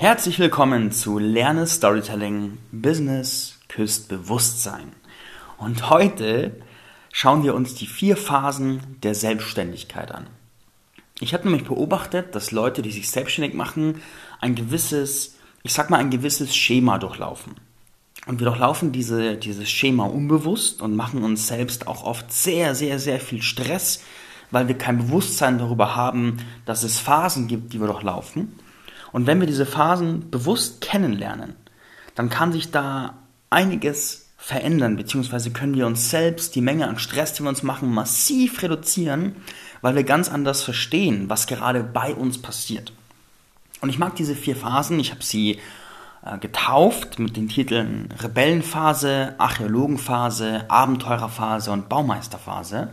Herzlich willkommen zu Lerne Storytelling Business küsst Bewusstsein. Und heute schauen wir uns die vier Phasen der Selbstständigkeit an. Ich habe nämlich beobachtet, dass Leute, die sich selbstständig machen, ein gewisses, ich sag mal, ein gewisses Schema durchlaufen. Und wir durchlaufen diese, dieses Schema unbewusst und machen uns selbst auch oft sehr, sehr, sehr viel Stress, weil wir kein Bewusstsein darüber haben, dass es Phasen gibt, die wir durchlaufen. Und wenn wir diese Phasen bewusst kennenlernen, dann kann sich da einiges verändern, beziehungsweise können wir uns selbst die Menge an Stress, die wir uns machen, massiv reduzieren, weil wir ganz anders verstehen, was gerade bei uns passiert. Und ich mag diese vier Phasen, ich habe sie äh, getauft mit den Titeln Rebellenphase, Archäologenphase, Abenteurerphase und Baumeisterphase.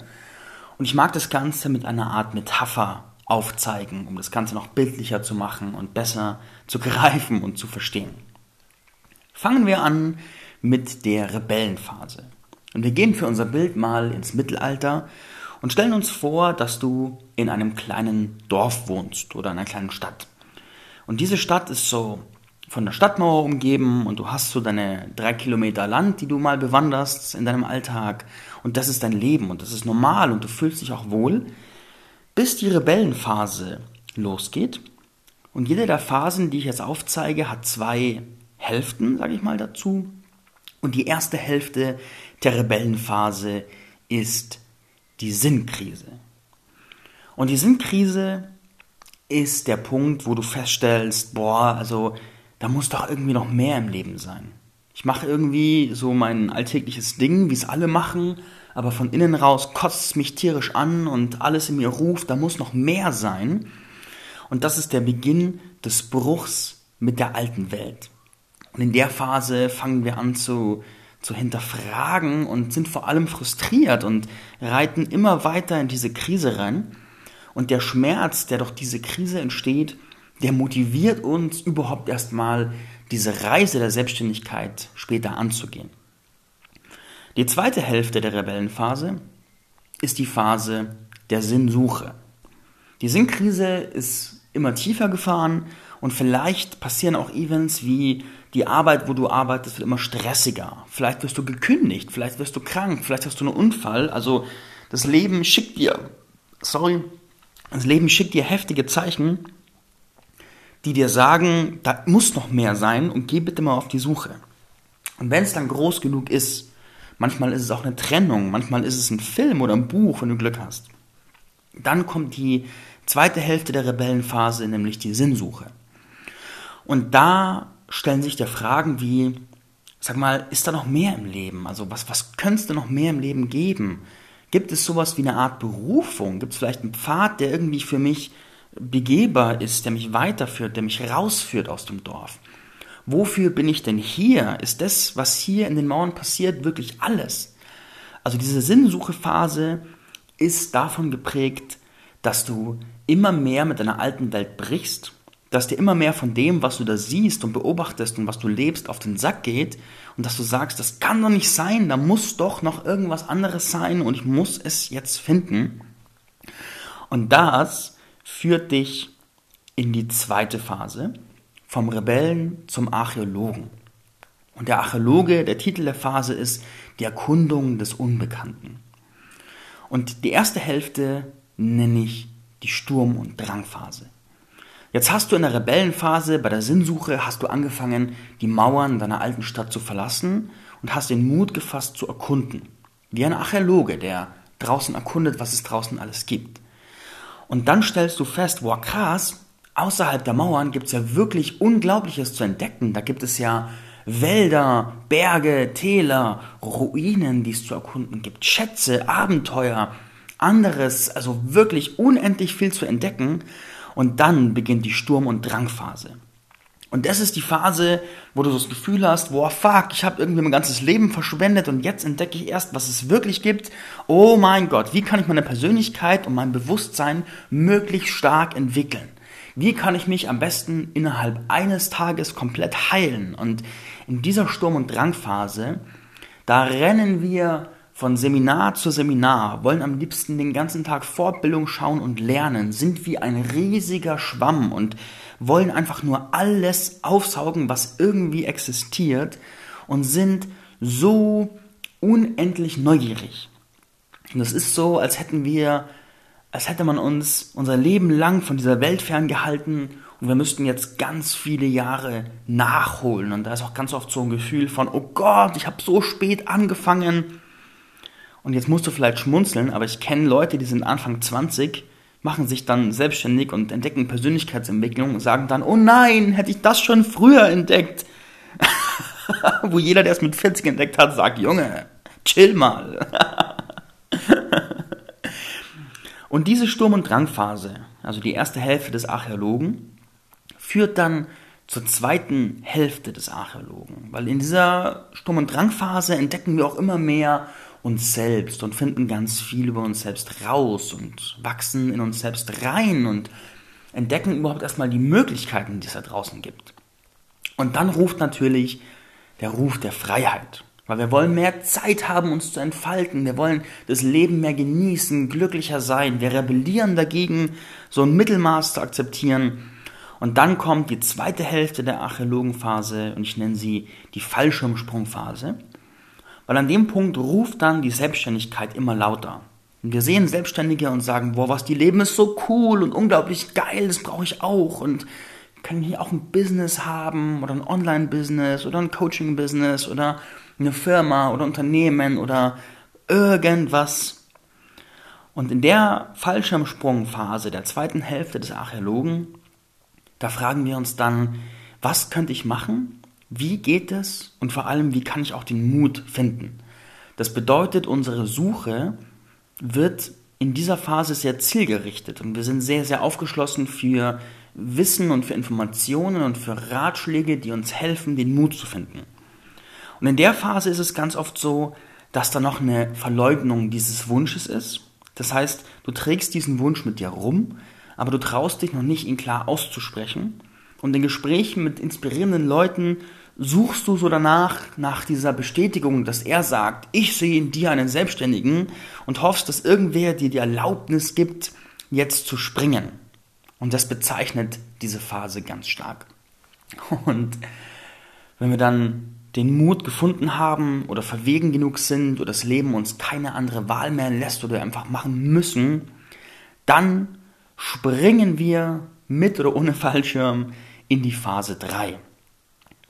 Und ich mag das Ganze mit einer Art Metapher aufzeigen, um das Ganze noch bildlicher zu machen und besser zu greifen und zu verstehen. Fangen wir an mit der Rebellenphase. Und wir gehen für unser Bild mal ins Mittelalter und stellen uns vor, dass du in einem kleinen Dorf wohnst oder in einer kleinen Stadt. Und diese Stadt ist so von der Stadtmauer umgeben und du hast so deine drei Kilometer Land, die du mal bewanderst in deinem Alltag und das ist dein Leben und das ist normal und du fühlst dich auch wohl bis die Rebellenphase losgeht. Und jede der Phasen, die ich jetzt aufzeige, hat zwei Hälften, sage ich mal dazu. Und die erste Hälfte der Rebellenphase ist die Sinnkrise. Und die Sinnkrise ist der Punkt, wo du feststellst, boah, also da muss doch irgendwie noch mehr im Leben sein. Ich mache irgendwie so mein alltägliches Ding, wie es alle machen, aber von innen raus kotzt es mich tierisch an und alles in mir ruft, da muss noch mehr sein. Und das ist der Beginn des Bruchs mit der alten Welt. Und in der Phase fangen wir an zu, zu hinterfragen und sind vor allem frustriert und reiten immer weiter in diese Krise rein. Und der Schmerz, der durch diese Krise entsteht, der motiviert uns überhaupt erstmal diese Reise der Selbstständigkeit später anzugehen. Die zweite Hälfte der Rebellenphase ist die Phase der Sinnsuche. Die Sinnkrise ist immer tiefer gefahren und vielleicht passieren auch Events wie die Arbeit, wo du arbeitest, wird immer stressiger. Vielleicht wirst du gekündigt, vielleicht wirst du krank, vielleicht hast du einen Unfall. Also das Leben schickt dir, sorry, das Leben schickt dir heftige Zeichen, die dir sagen, da muss noch mehr sein und geh bitte mal auf die Suche. Und wenn es dann groß genug ist, Manchmal ist es auch eine Trennung, manchmal ist es ein Film oder ein Buch, wenn du Glück hast. Dann kommt die zweite Hälfte der Rebellenphase, nämlich die Sinnsuche. Und da stellen sich der Fragen wie, sag mal, ist da noch mehr im Leben? Also was, was könnte es da noch mehr im Leben geben? Gibt es sowas wie eine Art Berufung? Gibt es vielleicht einen Pfad, der irgendwie für mich begehbar ist, der mich weiterführt, der mich rausführt aus dem Dorf? Wofür bin ich denn hier? Ist das, was hier in den Mauern passiert, wirklich alles? Also diese Sinnsuchephase ist davon geprägt, dass du immer mehr mit deiner alten Welt brichst, dass dir immer mehr von dem, was du da siehst und beobachtest und was du lebst, auf den Sack geht und dass du sagst, das kann doch nicht sein, da muss doch noch irgendwas anderes sein und ich muss es jetzt finden. Und das führt dich in die zweite Phase, vom Rebellen zum Archäologen. Und der Archäologe, der Titel der Phase ist Die Erkundung des Unbekannten. Und die erste Hälfte nenne ich die Sturm- und Drangphase. Jetzt hast du in der Rebellenphase, bei der Sinnsuche, hast du angefangen, die Mauern deiner alten Stadt zu verlassen und hast den Mut gefasst zu erkunden. Wie ein Archäologe, der draußen erkundet, was es draußen alles gibt. Und dann stellst du fest, wow krass, außerhalb der Mauern gibt es ja wirklich Unglaubliches zu entdecken. Da gibt es ja Wälder, Berge, Täler, Ruinen, die es zu erkunden gibt, Schätze, Abenteuer, anderes, also wirklich unendlich viel zu entdecken. Und dann beginnt die Sturm- und Drangphase. Und das ist die Phase, wo du so das Gefühl hast, boah, fuck, ich habe irgendwie mein ganzes Leben verschwendet und jetzt entdecke ich erst, was es wirklich gibt. Oh mein Gott, wie kann ich meine Persönlichkeit und mein Bewusstsein möglichst stark entwickeln? Wie kann ich mich am besten innerhalb eines Tages komplett heilen? Und in dieser Sturm- und Drangphase, da rennen wir von Seminar zu Seminar, wollen am liebsten den ganzen Tag Fortbildung schauen und lernen, sind wie ein riesiger Schwamm und wollen einfach nur alles aufsaugen, was irgendwie existiert und sind so unendlich neugierig. Und es ist so, als hätten wir, als hätte man uns unser Leben lang von dieser Welt ferngehalten und wir müssten jetzt ganz viele Jahre nachholen. Und da ist auch ganz oft so ein Gefühl von, oh Gott, ich habe so spät angefangen. Und jetzt musst du vielleicht schmunzeln, aber ich kenne Leute, die sind Anfang 20, machen sich dann selbstständig und entdecken Persönlichkeitsentwicklung und sagen dann, oh nein, hätte ich das schon früher entdeckt. Wo jeder, der es mit 40 entdeckt hat, sagt, Junge, chill mal. und diese Sturm- und Drangphase, also die erste Hälfte des Archäologen, führt dann zur zweiten Hälfte des Archäologen. Weil in dieser Sturm- und Drangphase entdecken wir auch immer mehr uns selbst und finden ganz viel über uns selbst raus und wachsen in uns selbst rein und entdecken überhaupt erstmal die Möglichkeiten, die es da draußen gibt. Und dann ruft natürlich der Ruf der Freiheit. Weil wir wollen mehr Zeit haben, uns zu entfalten. Wir wollen das Leben mehr genießen, glücklicher sein. Wir rebellieren dagegen, so ein Mittelmaß zu akzeptieren und dann kommt die zweite Hälfte der Archäologenphase und ich nenne sie die Fallschirmsprungphase. Weil an dem Punkt ruft dann die Selbstständigkeit immer lauter. Und wir sehen Selbstständige und sagen, boah, was die leben ist so cool und unglaublich geil, das brauche ich auch. Und können hier auch ein Business haben oder ein Online-Business oder ein Coaching-Business oder eine Firma oder Unternehmen oder irgendwas. Und in der Fallschirmsprungphase der zweiten Hälfte des Archäologen da fragen wir uns dann, was könnte ich machen? Wie geht es? Und vor allem, wie kann ich auch den Mut finden? Das bedeutet, unsere Suche wird in dieser Phase sehr zielgerichtet und wir sind sehr, sehr aufgeschlossen für Wissen und für Informationen und für Ratschläge, die uns helfen, den Mut zu finden. Und in der Phase ist es ganz oft so, dass da noch eine Verleugnung dieses Wunsches ist. Das heißt, du trägst diesen Wunsch mit dir rum, aber du traust dich noch nicht, ihn klar auszusprechen. Und in Gesprächen mit inspirierenden Leuten suchst du so danach, nach dieser Bestätigung, dass er sagt, ich sehe in dir einen Selbstständigen und hoffst, dass irgendwer dir die Erlaubnis gibt, jetzt zu springen. Und das bezeichnet diese Phase ganz stark. Und wenn wir dann den Mut gefunden haben oder verwegen genug sind oder das Leben uns keine andere Wahl mehr lässt oder einfach machen müssen, dann springen wir mit oder ohne Fallschirm in die Phase 3.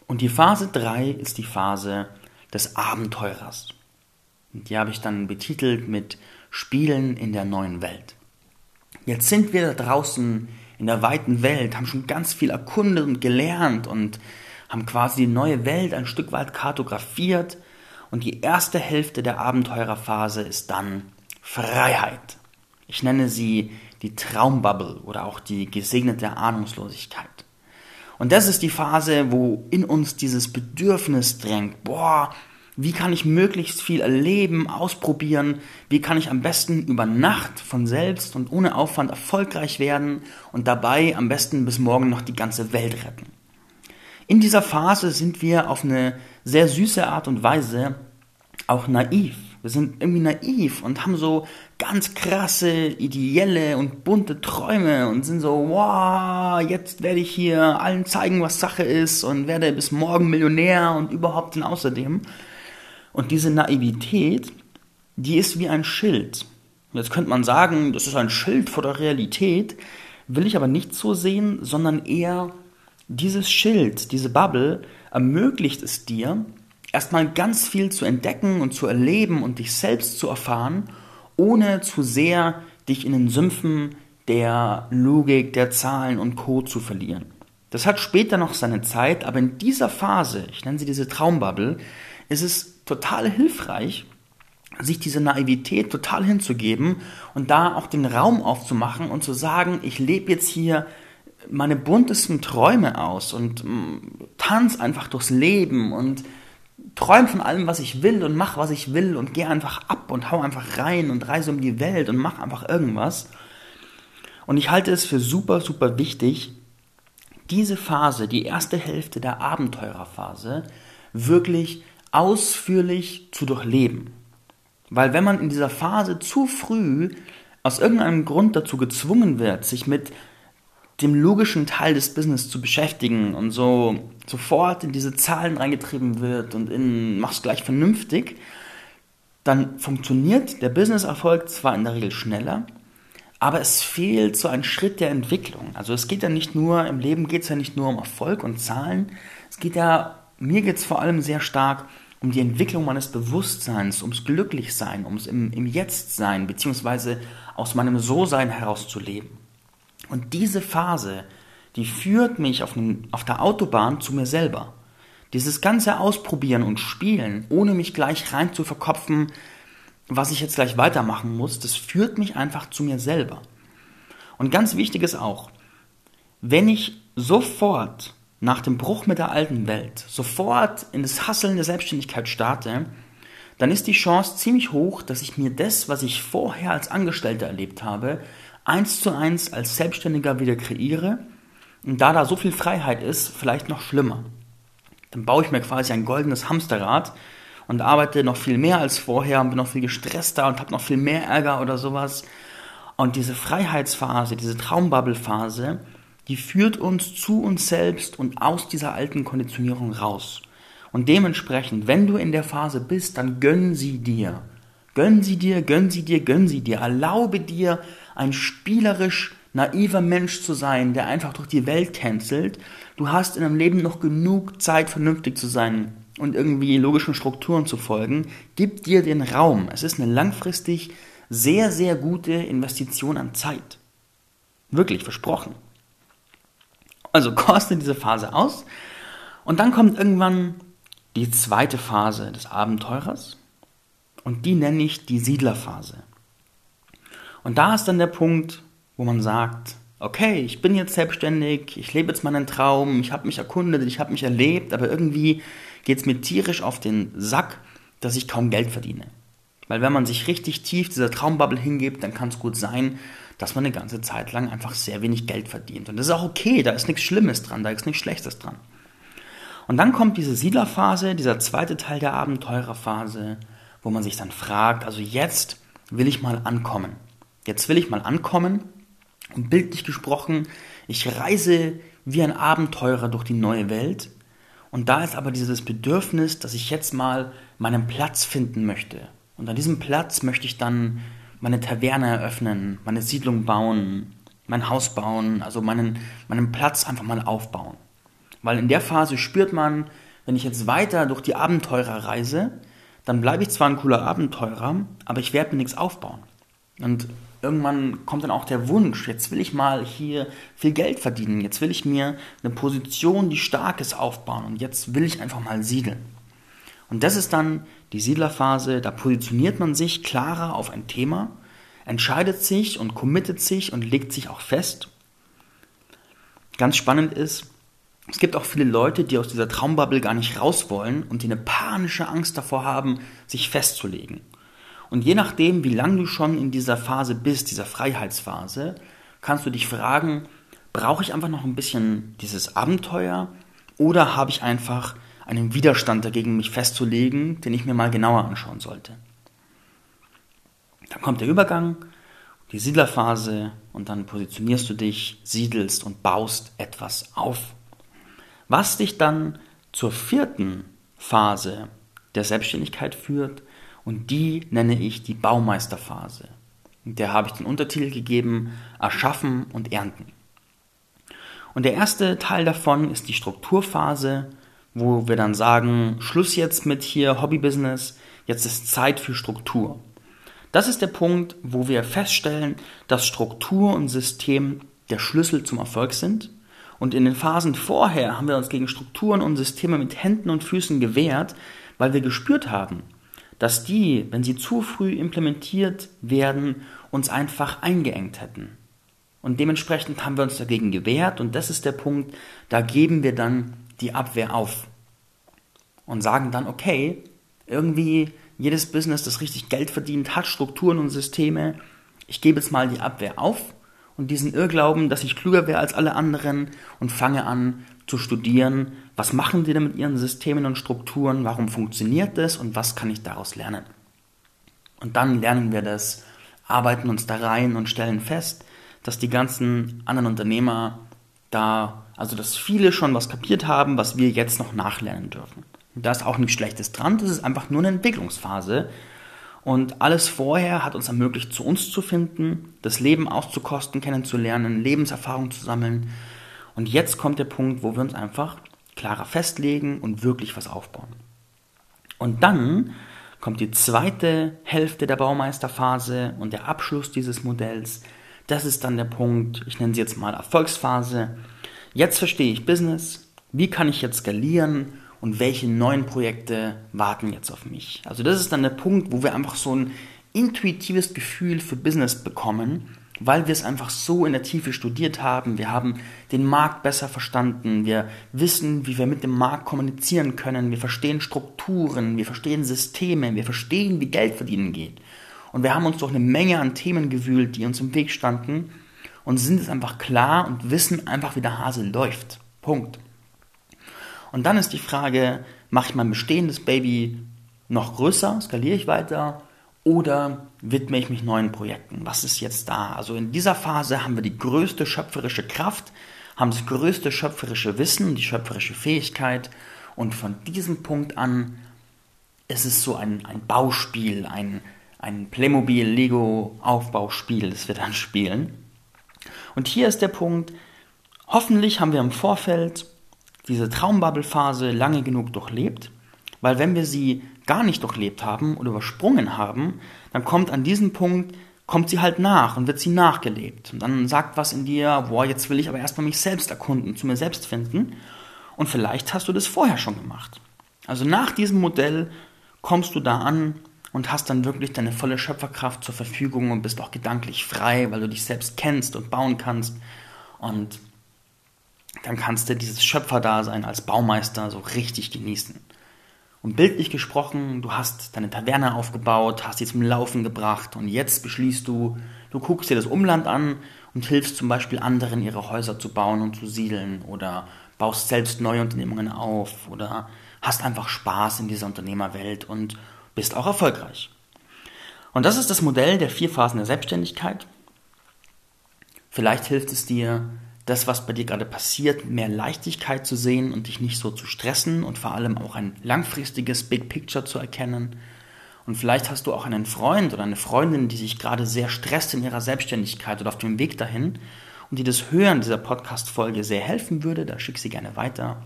Und die Phase 3 ist die Phase des Abenteurers. Und die habe ich dann betitelt mit Spielen in der neuen Welt. Jetzt sind wir da draußen in der weiten Welt, haben schon ganz viel erkundet und gelernt und haben quasi die neue Welt ein Stück weit kartografiert. Und die erste Hälfte der Abenteurerphase ist dann Freiheit. Ich nenne sie die Traumbubble oder auch die gesegnete Ahnungslosigkeit. Und das ist die Phase, wo in uns dieses Bedürfnis drängt, boah, wie kann ich möglichst viel erleben, ausprobieren, wie kann ich am besten über Nacht von selbst und ohne Aufwand erfolgreich werden und dabei am besten bis morgen noch die ganze Welt retten. In dieser Phase sind wir auf eine sehr süße Art und Weise auch naiv. Wir sind irgendwie naiv und haben so ganz krasse, ideelle und bunte Träume und sind so, wow, jetzt werde ich hier allen zeigen, was Sache ist und werde bis morgen Millionär und überhaupt und außerdem. Und diese Naivität, die ist wie ein Schild. Jetzt könnte man sagen, das ist ein Schild vor der Realität, will ich aber nicht so sehen, sondern eher dieses Schild, diese Bubble ermöglicht es dir, erstmal ganz viel zu entdecken und zu erleben und dich selbst zu erfahren, ohne zu sehr dich in den Sümpfen der Logik, der Zahlen und Co. zu verlieren. Das hat später noch seine Zeit, aber in dieser Phase, ich nenne sie diese Traumbubble, ist es total hilfreich, sich diese Naivität total hinzugeben und da auch den Raum aufzumachen und zu sagen, ich lebe jetzt hier meine buntesten Träume aus und mm, tanz einfach durchs Leben und träum von allem, was ich will und mach, was ich will und geh einfach ab und hau einfach rein und reise um die Welt und mach einfach irgendwas. Und ich halte es für super, super wichtig, diese Phase, die erste Hälfte der Abenteurerphase, wirklich ausführlich zu durchleben. Weil wenn man in dieser Phase zu früh aus irgendeinem Grund dazu gezwungen wird, sich mit dem logischen Teil des Business zu beschäftigen und so sofort in diese Zahlen reingetrieben wird und in mach's gleich vernünftig, dann funktioniert der Business-Erfolg zwar in der Regel schneller, aber es fehlt so ein Schritt der Entwicklung. Also es geht ja nicht nur, im Leben geht es ja nicht nur um Erfolg und Zahlen, es geht ja, mir geht es vor allem sehr stark um die Entwicklung meines Bewusstseins, ums Glücklichsein, ums im, im Jetzt-Sein, beziehungsweise aus meinem So-Sein herauszuleben. Und diese Phase, die führt mich auf, den, auf der Autobahn zu mir selber. Dieses ganze Ausprobieren und Spielen, ohne mich gleich rein zu verkopfen, was ich jetzt gleich weitermachen muss, das führt mich einfach zu mir selber. Und ganz wichtig ist auch, wenn ich sofort nach dem Bruch mit der alten Welt sofort in das Hasseln der Selbstständigkeit starte, dann ist die Chance ziemlich hoch, dass ich mir das, was ich vorher als Angestellter erlebt habe, eins zu eins als Selbstständiger wieder kreiere und da da so viel Freiheit ist, vielleicht noch schlimmer. Dann baue ich mir quasi ein goldenes Hamsterrad und arbeite noch viel mehr als vorher und bin noch viel gestresster und habe noch viel mehr Ärger oder sowas. Und diese Freiheitsphase, diese Traumbubble-Phase, die führt uns zu uns selbst und aus dieser alten Konditionierung raus. Und dementsprechend, wenn du in der Phase bist, dann gönn sie dir. Gönn sie dir, gönn sie dir, gönn sie dir. Erlaube dir, ein spielerisch naiver Mensch zu sein, der einfach durch die Welt tänzelt. Du hast in deinem Leben noch genug Zeit, vernünftig zu sein und irgendwie logischen Strukturen zu folgen. Gib dir den Raum. Es ist eine langfristig sehr, sehr gute Investition an Zeit. Wirklich, versprochen. Also koste diese Phase aus und dann kommt irgendwann die zweite Phase des Abenteurers und die nenne ich die Siedlerphase. Und da ist dann der Punkt, wo man sagt, okay, ich bin jetzt selbstständig, ich lebe jetzt meinen Traum, ich habe mich erkundet, ich habe mich erlebt, aber irgendwie geht es mir tierisch auf den Sack, dass ich kaum Geld verdiene. Weil wenn man sich richtig tief dieser Traumbubble hingibt, dann kann es gut sein, dass man eine ganze Zeit lang einfach sehr wenig Geld verdient. Und das ist auch okay, da ist nichts Schlimmes dran, da ist nichts Schlechtes dran. Und dann kommt diese Siedlerphase, dieser zweite Teil der Abenteurerphase, wo man sich dann fragt, also jetzt will ich mal ankommen. Jetzt will ich mal ankommen und bildlich gesprochen, ich reise wie ein Abenteurer durch die neue Welt. Und da ist aber dieses Bedürfnis, dass ich jetzt mal meinen Platz finden möchte. Und an diesem Platz möchte ich dann meine Taverne eröffnen, meine Siedlung bauen, mein Haus bauen, also meinen, meinen Platz einfach mal aufbauen. Weil in der Phase spürt man, wenn ich jetzt weiter durch die Abenteurer reise, dann bleibe ich zwar ein cooler Abenteurer, aber ich werde mir nichts aufbauen. Und irgendwann kommt dann auch der Wunsch, jetzt will ich mal hier viel Geld verdienen, jetzt will ich mir eine Position, die stark ist, aufbauen und jetzt will ich einfach mal siedeln. Und das ist dann die Siedlerphase, da positioniert man sich klarer auf ein Thema, entscheidet sich und committet sich und legt sich auch fest. Ganz spannend ist, es gibt auch viele Leute, die aus dieser Traumbubble gar nicht raus wollen und die eine panische Angst davor haben, sich festzulegen. Und je nachdem, wie lange du schon in dieser Phase bist, dieser Freiheitsphase, kannst du dich fragen, brauche ich einfach noch ein bisschen dieses Abenteuer oder habe ich einfach einen Widerstand dagegen, mich festzulegen, den ich mir mal genauer anschauen sollte. Dann kommt der Übergang, die Siedlerphase und dann positionierst du dich, siedelst und baust etwas auf. Was dich dann zur vierten Phase der Selbstständigkeit führt und die nenne ich die Baumeisterphase. Der habe ich den Untertitel gegeben, Erschaffen und Ernten. Und der erste Teil davon ist die Strukturphase wo wir dann sagen, Schluss jetzt mit hier Hobbybusiness, jetzt ist Zeit für Struktur. Das ist der Punkt, wo wir feststellen, dass Struktur und System der Schlüssel zum Erfolg sind. Und in den Phasen vorher haben wir uns gegen Strukturen und Systeme mit Händen und Füßen gewehrt, weil wir gespürt haben, dass die, wenn sie zu früh implementiert werden, uns einfach eingeengt hätten. Und dementsprechend haben wir uns dagegen gewehrt und das ist der Punkt, da geben wir dann die Abwehr auf und sagen dann, okay, irgendwie jedes Business, das richtig Geld verdient, hat Strukturen und Systeme. Ich gebe jetzt mal die Abwehr auf und diesen Irrglauben, dass ich klüger wäre als alle anderen und fange an zu studieren, was machen die denn mit ihren Systemen und Strukturen, warum funktioniert das und was kann ich daraus lernen. Und dann lernen wir das, arbeiten uns da rein und stellen fest, dass die ganzen anderen Unternehmer da, also dass viele schon was kapiert haben, was wir jetzt noch nachlernen dürfen. da ist auch nichts Schlechtes dran, das ist einfach nur eine Entwicklungsphase. Und alles vorher hat uns ermöglicht, zu uns zu finden, das Leben auszukosten, kennenzulernen, Lebenserfahrung zu sammeln. Und jetzt kommt der Punkt, wo wir uns einfach klarer festlegen und wirklich was aufbauen. Und dann kommt die zweite Hälfte der Baumeisterphase und der Abschluss dieses Modells. Das ist dann der Punkt, ich nenne sie jetzt mal Erfolgsphase. Jetzt verstehe ich Business. Wie kann ich jetzt skalieren und welche neuen Projekte warten jetzt auf mich? Also das ist dann der Punkt, wo wir einfach so ein intuitives Gefühl für Business bekommen, weil wir es einfach so in der Tiefe studiert haben. Wir haben den Markt besser verstanden. Wir wissen, wie wir mit dem Markt kommunizieren können. Wir verstehen Strukturen. Wir verstehen Systeme. Wir verstehen, wie Geld verdienen geht. Und wir haben uns durch eine Menge an Themen gewühlt, die uns im Weg standen und sind es einfach klar und wissen einfach, wie der Hase läuft. Punkt. Und dann ist die Frage, mache ich mein bestehendes Baby noch größer, skaliere ich weiter oder widme ich mich neuen Projekten? Was ist jetzt da? Also in dieser Phase haben wir die größte schöpferische Kraft, haben das größte schöpferische Wissen, die schöpferische Fähigkeit und von diesem Punkt an ist es so ein, ein Bauspiel, ein, ein Playmobil-Lego-Aufbauspiel, das wir dann spielen. Und hier ist der Punkt, hoffentlich haben wir im Vorfeld diese Traumbubble-Phase lange genug durchlebt, weil wenn wir sie gar nicht durchlebt haben oder übersprungen haben, dann kommt an diesem Punkt, kommt sie halt nach und wird sie nachgelebt. Und dann sagt was in dir, boah, jetzt will ich aber erstmal mich selbst erkunden, zu mir selbst finden. Und vielleicht hast du das vorher schon gemacht. Also nach diesem Modell kommst du da an und hast dann wirklich deine volle Schöpferkraft zur Verfügung und bist auch gedanklich frei, weil du dich selbst kennst und bauen kannst. Und dann kannst du dieses Schöpferdasein als Baumeister so richtig genießen. Und bildlich gesprochen, du hast deine Taverne aufgebaut, hast sie zum Laufen gebracht und jetzt beschließt du, du guckst dir das Umland an und hilfst zum Beispiel anderen, ihre Häuser zu bauen und zu siedeln oder baust selbst neue Unternehmungen auf oder hast einfach Spaß in dieser Unternehmerwelt und bist auch erfolgreich. Und das ist das Modell der vier Phasen der Selbstständigkeit. Vielleicht hilft es dir, das, was bei dir gerade passiert, mehr Leichtigkeit zu sehen und dich nicht so zu stressen und vor allem auch ein langfristiges Big Picture zu erkennen. Und vielleicht hast du auch einen Freund oder eine Freundin, die sich gerade sehr stresst in ihrer Selbstständigkeit oder auf dem Weg dahin und die das Hören dieser Podcast-Folge sehr helfen würde, da schick sie gerne weiter.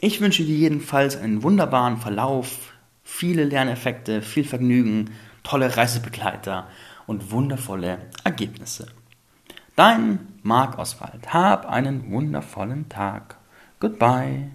Ich wünsche dir jedenfalls einen wunderbaren Verlauf, viele Lerneffekte, viel Vergnügen, tolle Reisebegleiter und wundervolle Ergebnisse. Dein Marc Oswald. Hab einen wundervollen Tag. Goodbye.